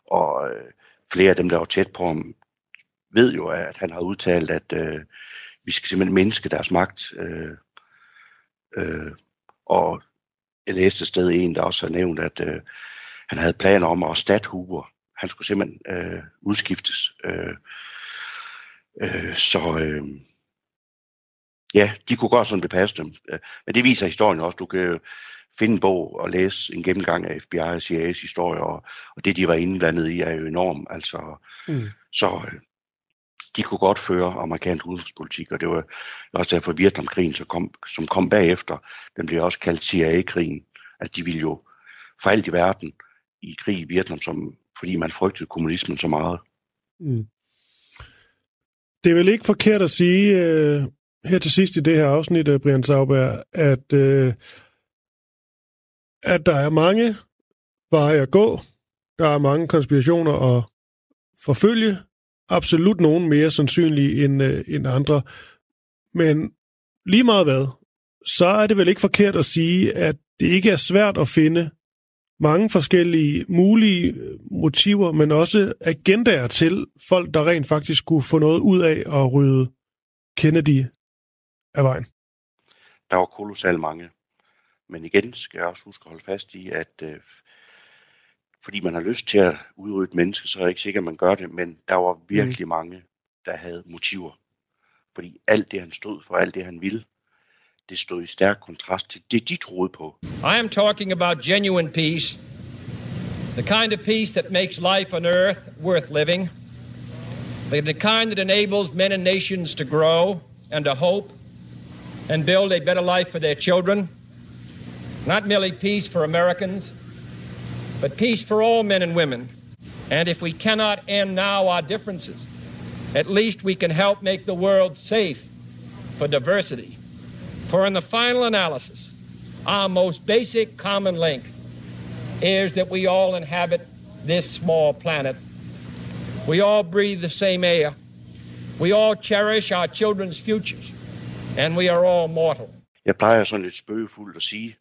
Og øh, flere af dem, der var tæt på ham, ved jo, at han har udtalt, at øh, vi skal simpelthen mindske deres magt. Øh, øh, og jeg læste et sted en, der også har nævnt, at øh, han havde planer om at erstatte Huber. Han skulle simpelthen øh, udskiftes. Øh, øh, så øh, ja, de kunne godt sådan bepasse dem. Øh, men det viser historien også. Du kan finde en bog og læse en gennemgang af FBI og CIA's historie, og, og det, de var indblandet i, er jo enormt. Altså, mm. Så øh, de kunne godt føre amerikansk udenrigspolitik, og det var også derfor Vietnamkrigen, som kom, som kom bagefter, den blev også kaldt CIA-krigen, at de ville jo for alt i verden i krig i Vietnam, som, fordi man frygtede kommunismen så meget. Mm. Det er vel ikke forkert at sige øh, her til sidst i det her afsnit, øh, Brian Sauberg, at, øh, at der er mange veje at gå, der er mange konspirationer at forfølge, absolut nogen mere sandsynlige end, øh, end andre. Men lige meget hvad, så er det vel ikke forkert at sige, at det ikke er svært at finde mange forskellige mulige motiver, men også agendaer til folk, der rent faktisk kunne få noget ud af at rydde Kennedy af vejen. Der var kolossalt mange. Men igen skal jeg også huske at holde fast i, at øh, fordi man har lyst til at udrydde mennesker, så er jeg ikke sikker, at man gør det, men der var virkelig mm. mange, der havde motiver. Fordi alt det, han stod for, alt det, han ville, det stod i stærk kontrast til det, de troede på. I am talking about genuine peace. The kind of peace that makes life on earth worth living. The kind that enables men and nations to grow and to hope and build a better life for their children. Not merely peace for Americans, but peace for all men and women. And if we cannot end now our differences, at least we can help make the world safe for diversity. For in the final analysis, our most basic common link is that we all inhabit this small planet. We all breathe the same air. We all cherish our children's futures. And we are all mortal. Jeg plejer sådan lidt spøgefuldt at sige,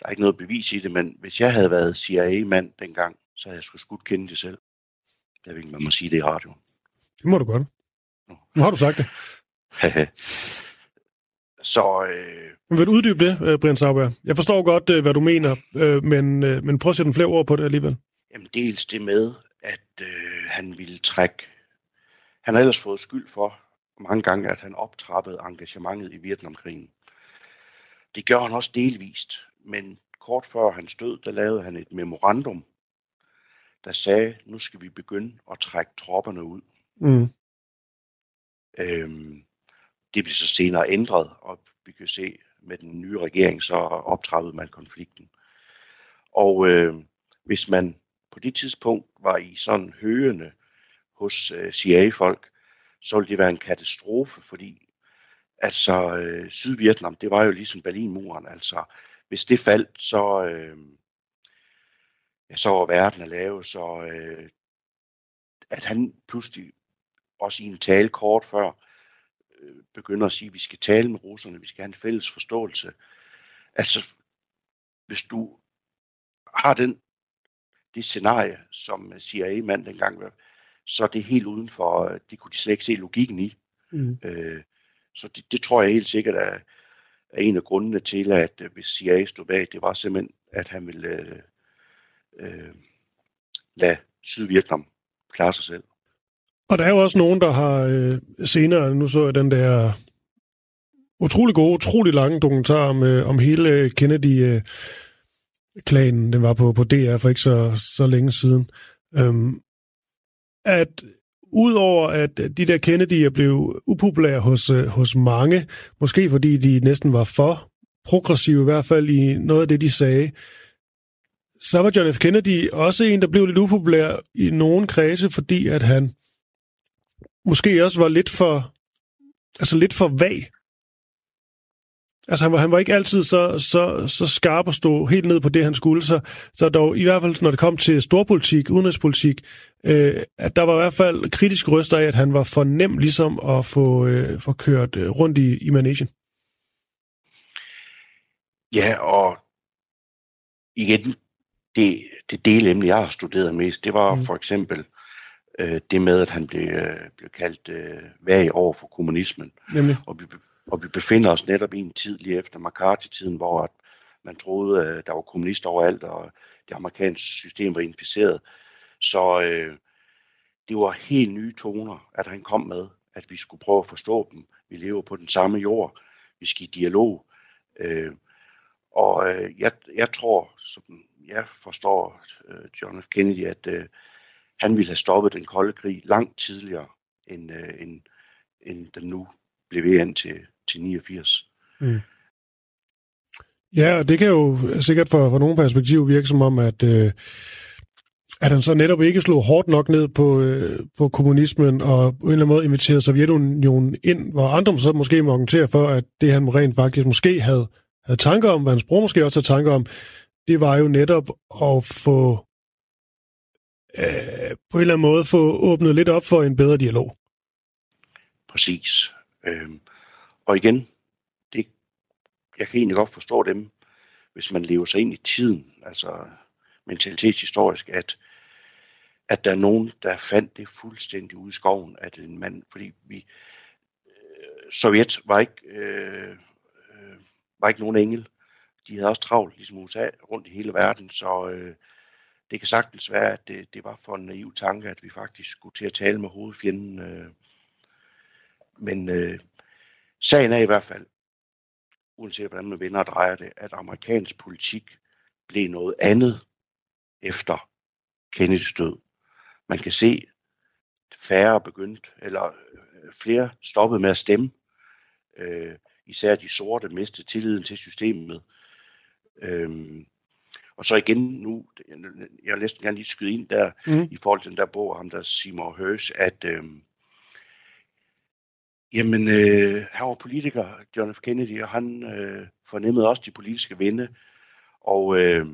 der er ikke noget bevis i det, men hvis jeg havde været CIA-mand dengang, så havde jeg skulle skudt kende det selv. Jeg ved ikke, man må sige det i radioen. Det må du godt. Nu har du sagt det. Så, øh... Vil du uddybe det, øh, Brian Sauber? Jeg forstår godt, øh, hvad du mener, øh, men, men prøv at sætte flere ord på det alligevel. Jamen dels det med, at øh, han ville trække... Han har ellers fået skyld for mange gange, at han optrappede engagementet i Vietnamkrigen. Det gør han også delvist, men kort før han stød, der lavede han et memorandum, der sagde, nu skal vi begynde at trække tropperne ud. Mm. Øhm, det blev så senere ændret, og vi kan se med den nye regering, så optrappede man konflikten. Og øh, hvis man på det tidspunkt var i sådan høgende hos øh, CIA-folk, så ville det være en katastrofe, fordi altså øh, Sydvietnam, det var jo ligesom Berlinmuren, altså hvis det faldt, så, øh, ja, så var verden at lave, så øh, at han pludselig også i en tale kort før Øh, begynder at sige, at vi skal tale med russerne, vi skal have en fælles forståelse. Altså, hvis du har den, det scenarie, som CIA-mand dengang var, så er det helt uden for, det kunne de slet ikke se logikken i. Mm. Øh, så det, det tror jeg helt sikkert er, er en af grundene til, at øh, hvis CIA stod bag, det var simpelthen, at han ville øh, øh, lade Sydvietnam klare sig selv. Og der er jo også nogen, der har øh, senere, nu så jeg den der utrolig gode, utrolig lange dokumentar om, øh, om hele Kennedy-klanen. Øh, den var på, på DR for ikke så, så længe siden. Øhm, at udover at de der Kennedy er blevet upopulære hos, øh, hos mange, måske fordi de næsten var for progressive, i hvert fald i noget af det, de sagde, så var John F. Kennedy også en, der blev lidt upopulær i nogen kredse, fordi at han måske også var lidt for, altså lidt for vag. Altså han var, han var ikke altid så, så, så skarp at stå helt ned på det, han skulle. Så, så dog, i hvert fald når det kom til storpolitik, udenrigspolitik, øh, at der var i hvert fald kritiske røster af, at han var for nem ligesom at få, øh, få kørt øh, rundt i, i managen. Ja, og igen, det, det delemne, jeg har studeret mest, det var mm. for eksempel øh, det med, at han blev, øh, blev kaldt øh, vag over for kommunismen. Nemlig. Og vi, og vi befinder os netop i en tid lige efter McCarthy-tiden, hvor at man troede, at der var kommunister overalt, og det amerikanske system var inficeret. Så øh, det var helt nye toner, at han kom med, at vi skulle prøve at forstå dem. Vi lever på den samme jord. Vi skal i dialog. Øh, og øh, jeg, jeg tror, som jeg forstår øh, John F. Kennedy, at øh, han ville have stoppet den kolde krig langt tidligere, end, øh, end, end den nu blev ved ind til, til 89. Mm. Ja, og det kan jo sikkert for, for nogle perspektiv virke som om, at, øh, at han så netop ikke slog hårdt nok ned på, øh, på kommunismen og på en eller anden måde inviterede Sovjetunionen ind, hvor andre så måske må argumentere for, at det han rent faktisk måske havde, havde tanker om, hvad hans bror måske også havde tanker om, det var jo netop at få øh, på en eller anden måde få åbnet lidt op for en bedre dialog. Præcis. Øh, og igen, det, jeg kan egentlig godt forstå dem, hvis man lever sig ind i tiden, altså mentalitetshistorisk, at, at der er nogen, der fandt det fuldstændig ude i skoven, at en mand, fordi vi, øh, Sovjet var ikke, øh, øh, var ikke nogen engel. De havde også travlt, ligesom USA, rundt i hele verden, så øh, det kan sagtens være, at det, det var for en naiv tanke, at vi faktisk skulle til at tale med hovedfjenden. Øh. Men øh, sagen er i hvert fald, uanset hvordan man vender og drejer det, at amerikansk politik blev noget andet efter Kennedys død. Man kan se, færre begyndt, eller øh, flere stoppede med at stemme. Øh, især de sorte mistede tilliden til systemet. Øh, og så igen nu, jeg vil næsten gerne lige skyde ind der, mm. i forhold til den der bog, ham der Seymour Hersh, at øh, jamen, øh, han var politiker, John F. Kennedy, og han øh, fornemmede også de politiske vinde, og øh,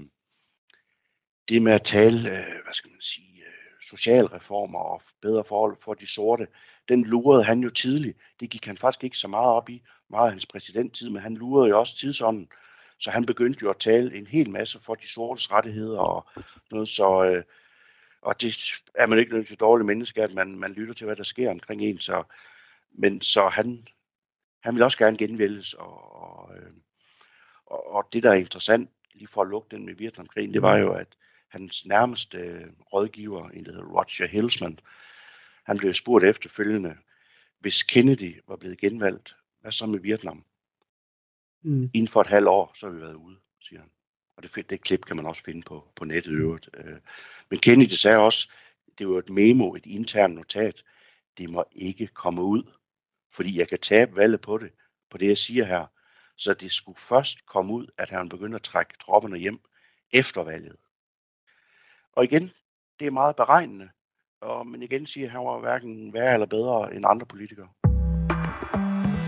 det med at tale, øh, hvad skal man sige, øh, socialreformer og bedre forhold for de sorte, den lurede han jo tidligt. Det gik han faktisk ikke så meget op i, meget af hans præsidenttid, men han lurede jo også tidsånden. Så han begyndte jo at tale en hel masse for de sortes rettigheder og noget, så... Øh, og det er man ikke nødt til dårlige mennesker, at man, man lytter til, hvad der sker omkring en. Så, men så han, han vil også gerne genvælges, og, og, øh, og, og det, der er interessant, lige for at lukke den med Vietnamkrigen, det var jo, at hans nærmeste øh, rådgiver, en der hedder Roger Hilsman, han blev spurgt efterfølgende, hvis Kennedy var blevet genvalgt, hvad så med Vietnam? Mm. Inden for et halvt år, så har vi været ude, siger han. Og det, det klip kan man også finde på, på nettet i øvrigt. Øh, men Kennedy sagde også, det var et memo, et internt notat, det må ikke komme ud, fordi jeg kan tabe valget på det, på det jeg siger her. Så det skulle først komme ud, at han begyndte at trække tropperne hjem efter valget. Og igen, det er meget beregnende. Og, men igen siger, at han var hverken værre eller bedre end andre politikere.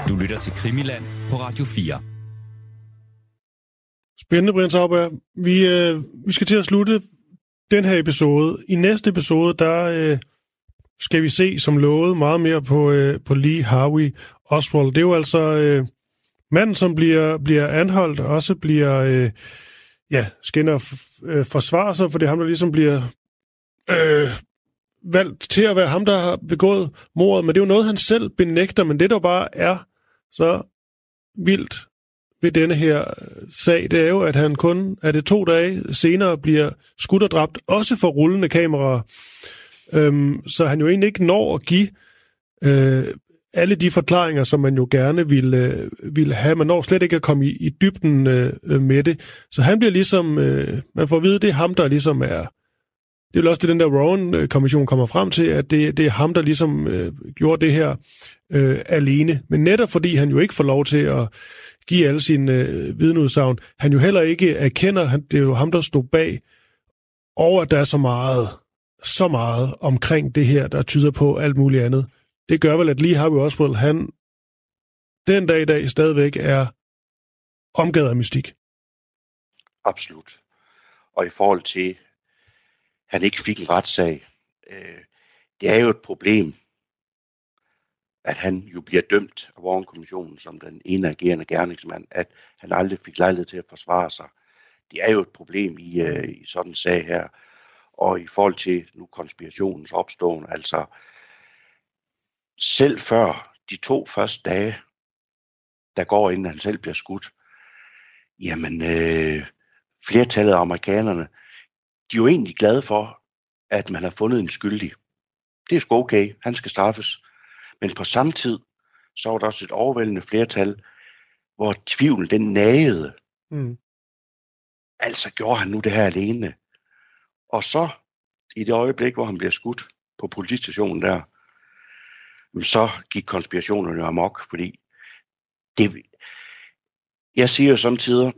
Du lytter til Krimiland på Radio 4. Spændende, Brian Sauber. Vi, øh, vi skal til at slutte den her episode. I næste episode, der øh, skal vi se, som lovet, meget mere på, øh, på Lee Harvey Oswald. Det er jo altså øh, manden, som bliver, bliver anholdt, og også bliver... Øh, ja, skal ind og øh, forsvare sig, for det er ham, der ligesom bliver øh, valgt til at være ham, der har begået mordet. Men det er jo noget, han selv benægter, men det der bare er så vildt ved denne her øh, sag, det er jo, at han kun er det to dage senere bliver skudt og dræbt, også for rullende kameraer. Øhm, så han jo egentlig ikke når at give øh, alle de forklaringer, som man jo gerne ville, øh, ville have. Man når slet ikke at komme i, i dybden øh, øh med det. Så han bliver ligesom, øh, man får at vide, det er ham, der ligesom er det er jo også det, den der Rowan-kommission kommer frem til, at det, det er ham, der ligesom øh, gjorde det her øh, alene. Men netop fordi han jo ikke får lov til at give alle sine øh, vidneudsagn, han jo heller ikke erkender, han, det er jo ham, der stod bag, over at der er så meget, så meget omkring det her, der tyder på alt muligt andet. Det gør vel, at lige Harvey Oswald, han den dag i dag stadigvæk er omgivet af mystik. Absolut. Og i forhold til, han ikke fik en retssag, øh, det er jo et problem, at han jo bliver dømt af Warren-kommissionen som den ene agerende gerningsmand, at han aldrig fik lejlighed til at forsvare sig. Det er jo et problem i, øh, i sådan en sag her. Og i forhold til nu konspirationens opståen, altså selv før de to første dage, der går inden han selv bliver skudt, jamen øh, flertallet af amerikanerne, de er jo egentlig glade for, at man har fundet en skyldig. Det er sgu okay, han skal straffes. Men på samme tid, så var der også et overvældende flertal, hvor tvivlen den nagede. Mm. Altså gjorde han nu det her alene. Og så, i det øjeblik, hvor han bliver skudt på politistationen der, så gik konspirationerne amok, fordi det, jeg siger jo samtidig,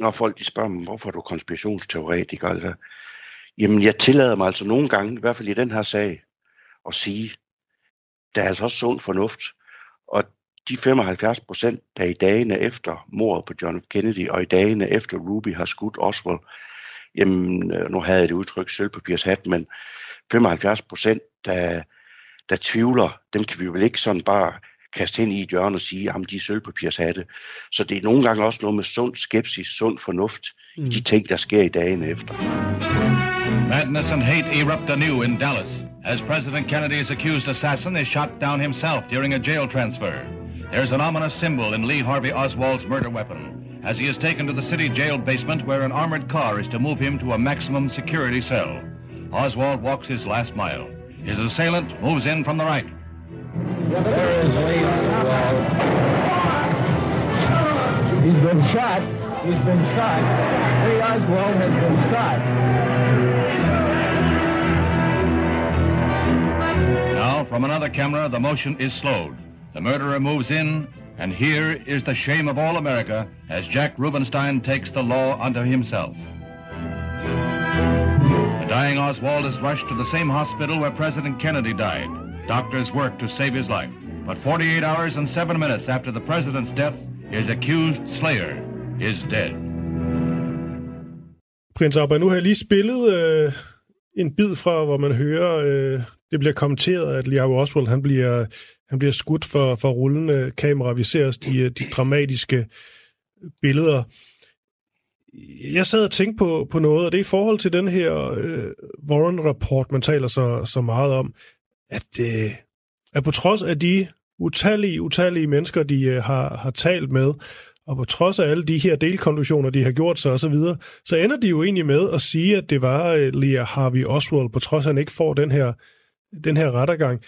når folk de spørger mig, hvorfor er du konspirationsteoretiker? Altså, jamen, jeg tillader mig altså nogle gange, i hvert fald i den her sag, at sige, der er altså også sund fornuft. Og de 75 procent, der i dagene efter mordet på John F. Kennedy, og i dagene efter Ruby har skudt Oswald, jamen, øh, nu havde jeg det udtryk sølvpapirshat, men 75 procent, der, der tvivler, dem kan vi vel ikke sådan bare kaste ind i et hjørne og sige, at de er sølvpapirshatte. Så det er nogle gange også noget med sund skepsis, sund fornuft mm. i de ting, der sker i dagene efter. Madness and hate erupt anew in Dallas as President Kennedy's accused assassin is shot down himself during a jail transfer. There's an ominous symbol in Lee Harvey Oswald's murder weapon as he is taken to the city jail basement where an armored car is to move him to a maximum security cell. Oswald walks his last mile. His assailant moves in from the right. There is Lee Oswald. He's been shot. He's been shot. Lee Oswald has been shot. Now, from another camera, the motion is slowed. The murderer moves in, and here is the shame of all America as Jack Rubenstein takes the law unto himself. The dying Oswald is rushed to the same hospital where President Kennedy died. Doctors work to save his life. But 48 hours and 7 minutes after the president's death, his accused slayer is dead. Prins Abba, nu har jeg lige spillet øh, en bid fra, hvor man hører, øh, det bliver kommenteret, at Leo Oswald han bliver, han bliver skudt for, for rullende kamera. Vi ser også de, øh, de dramatiske billeder. Jeg sad og tænkte på, på noget, og det er i forhold til den her øh, Warren-rapport, man taler så, så meget om at, øh, at på trods af de utallige, utallige mennesker, de øh, har, har talt med, og på trods af alle de her delkonklusioner, de har gjort sig osv., så, så ender de jo egentlig med at sige, at det var øh, Harvey Oswald, på trods af at han ikke får den her, den her rettergang.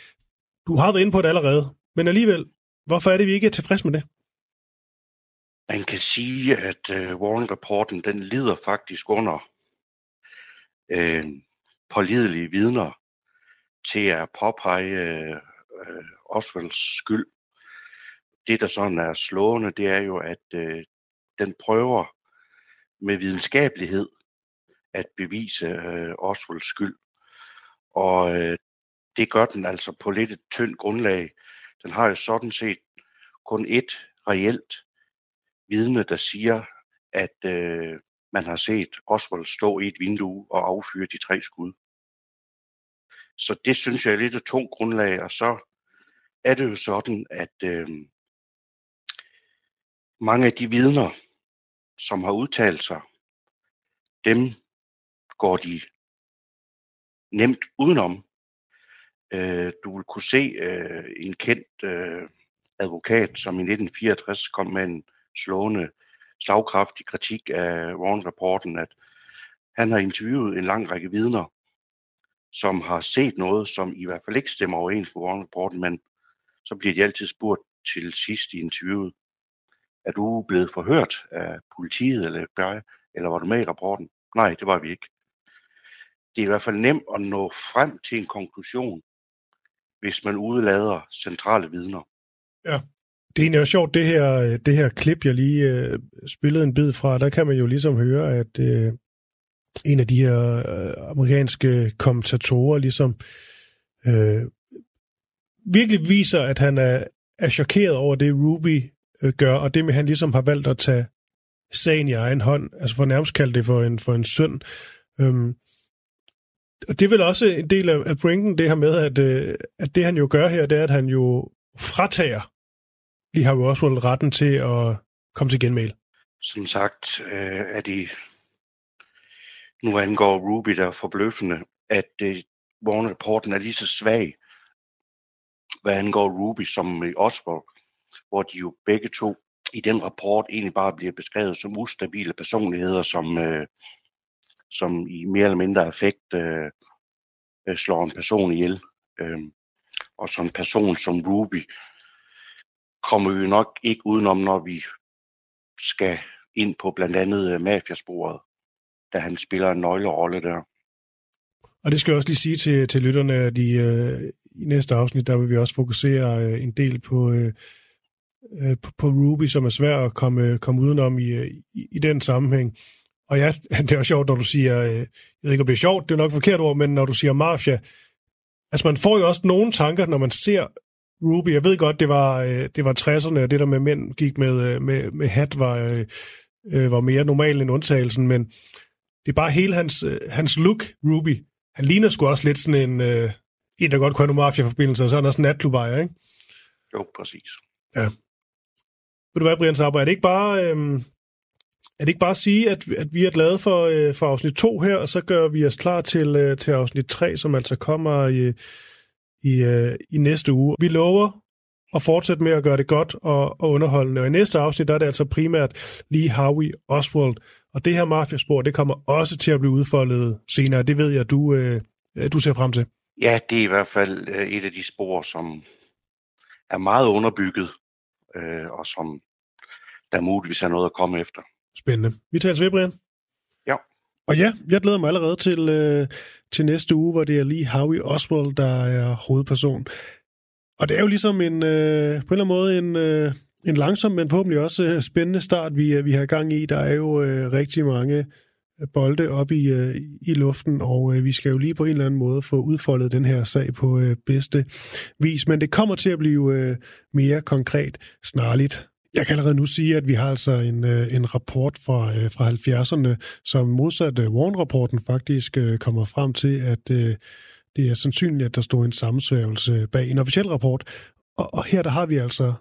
Du har været inde på det allerede, men alligevel, hvorfor er det, vi ikke er tilfredse med det? Man kan sige, at uh, Warren-rapporten, den lider faktisk under øh, pålidelige vidner, til at påpege øh, Oswalds skyld. Det, der sådan er slående, det er jo, at øh, den prøver med videnskabelighed at bevise øh, Oswalds skyld. Og øh, det gør den altså på lidt et tyndt grundlag. Den har jo sådan set kun et reelt vidne, der siger, at øh, man har set Oswald stå i et vindue og affyre de tre skud. Så det synes jeg er lidt et tungt grundlag, og så er det jo sådan, at øh, mange af de vidner, som har udtalt sig, dem går de nemt udenom. Øh, du vil kunne se øh, en kendt øh, advokat, som i 1964 kom med en slående slagkraftig kritik af Warren-rapporten, at han har interviewet en lang række vidner, som har set noget, som i hvert fald ikke stemmer overens med Warren-rapporten, men så bliver de altid spurgt til sidst i interviewet, er du blevet forhørt af politiet eller FBI, eller var du med i rapporten? Nej, det var vi ikke. det er i hvert fald nemt at nå frem til en konklusion, hvis man udlader centrale vidner. Ja, det er egentlig også sjovt, det her, det her klip, jeg lige øh, spillede en bid fra, der kan man jo ligesom høre, at øh, en af de her øh, amerikanske kommentatorer ligesom øh, virkelig viser, at han er, er chokeret over det, Ruby øh, gør, og det med, han ligesom har valgt at tage sagen i egen hånd, altså for nærmest kalde det for en, for en synd. Um, og det er vel også en del af, af pointen, det her med, at, øh, at det han jo gør her, det er, at han jo fratager lige har Oswald også retten til at komme til genmail. Som sagt øh, er det, nu angår Ruby der forbløffende, at øh, Warner-rapporten er lige så svag, hvad angår Ruby som i Oswald, hvor de jo begge to i den rapport egentlig bare bliver beskrevet som ustabile personligheder, som, øh, som i mere eller mindre effekt øh, øh slår en person ihjel. Øh, og som en person som Ruby kommer vi nok ikke udenom, når vi skal ind på blandt andet øh, mafiasporet, da han spiller en nøglerolle der. Og det skal jeg også lige sige til, til lytterne, at i, øh, i næste afsnit, der vil vi også fokusere øh, en del på, øh, øh på, på Ruby, som er svær at komme, komme udenom i, i, i den sammenhæng. Og ja, det er sjovt, når du siger, øh, jeg ved ikke, om det er sjovt, det er nok forkert ord, men når du siger mafia, altså man får jo også nogle tanker, når man ser Ruby. Jeg ved godt, det var, øh, det var 60'erne, og det der med mænd gik med, øh, med, med hat var, var mere normalt end undtagelsen, men det er bare hele hans, hans look, Ruby. Han ligner sgu også lidt sådan en, en der godt kunne have nogle mafia-forbindelser, og så er han også natklubejer, ikke? Jo, præcis. Ja. Ved du hvad, Brian Saber, er det ikke bare, øh, er det ikke bare at sige, at, at vi er glade for, øh, for afsnit 2 her, og så gør vi os klar til, øh, til afsnit 3, som altså kommer i, i, øh, i næste uge. Vi lover at fortsætte med at gøre det godt og, og underholdende. Og i næste afsnit, der er det altså primært Lee Harvey Oswald. Og det her mafiaspor, det kommer også til at blive udfoldet senere. Det ved jeg, du, øh, du ser frem til. Ja, det er i hvert fald øh, et af de spor, som er meget underbygget, øh, og som der muligvis er noget at komme efter. Spændende. Vi tager ved, Brian. Ja. Og ja, jeg glæder mig allerede til, øh, til næste uge, hvor det er lige Howie Oswald, der er hovedperson. Og det er jo ligesom en, øh, på en eller anden måde en, øh, en langsom, men forhåbentlig også øh, spændende start, vi, øh, vi har gang i. Der er jo øh, rigtig mange bolde op i, øh, i luften, og øh, vi skal jo lige på en eller anden måde få udfoldet den her sag på øh, bedste vis. Men det kommer til at blive øh, mere konkret snarligt. Jeg kan allerede nu sige, at vi har altså en, øh, en rapport fra, øh, fra 70'erne, som modsat øh, Warren-rapporten faktisk kommer frem til, at det er sandsynligt, at der står en sammensværgelse bag en officiel rapport. Og, og her der har vi altså,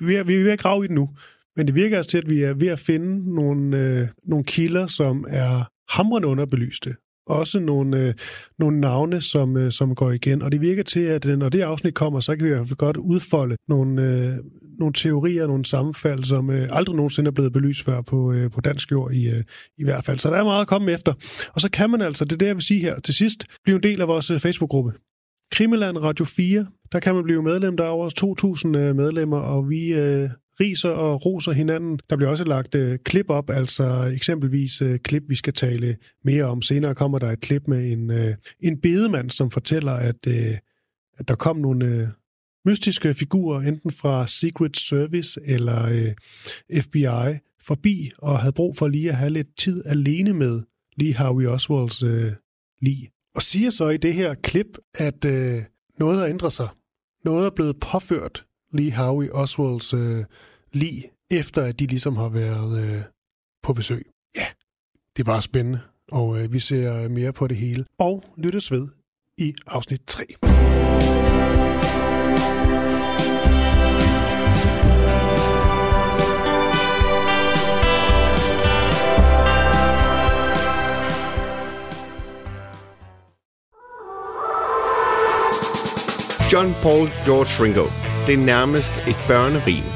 vi er, vi er ved at grave i det nu, men det virker altså til, at vi er ved at finde nogle, øh, nogle kilder, som er hamrende underbelyste også nogle, øh, nogle navne, som, øh, som går igen. Og det virker til, at øh, når det afsnit kommer, så kan vi i hvert fald godt udfolde nogle, øh, nogle teorier, nogle sammenfald, som øh, aldrig nogensinde er blevet belyst før på, øh, på dansk jord i, øh, i hvert fald. Så der er meget at komme efter. Og så kan man altså, det er det, jeg vil sige her til sidst, blive en del af vores øh, Facebook-gruppe. Krimiland Radio 4, der kan man blive medlem. Der er over 2.000 øh, medlemmer, og vi øh, riser og roser hinanden. Der bliver også lagt øh, klip op, altså eksempelvis øh, klip, vi skal tale mere om. Senere kommer der et klip med en, øh, en bedemand, som fortæller, at, øh, at der kom nogle øh, mystiske figurer, enten fra Secret Service eller øh, FBI, forbi og havde brug for lige at have lidt tid alene med lige Harvey Oswalds øh, lige. Og siger så i det her klip, at øh, noget har ændret sig. Noget er blevet påført Lee Howie Oswalds øh, lige efter at de ligesom har været øh, på besøg. Ja, det var spændende, og øh, vi ser mere på det hele. Og lyttes ved i afsnit 3. John Paul George Ringo. Det er nærmest et børnerim.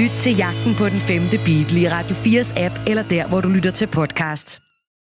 Lyt til jagten på den femte Beatle i Radio 4's app eller der, hvor du lytter til podcast.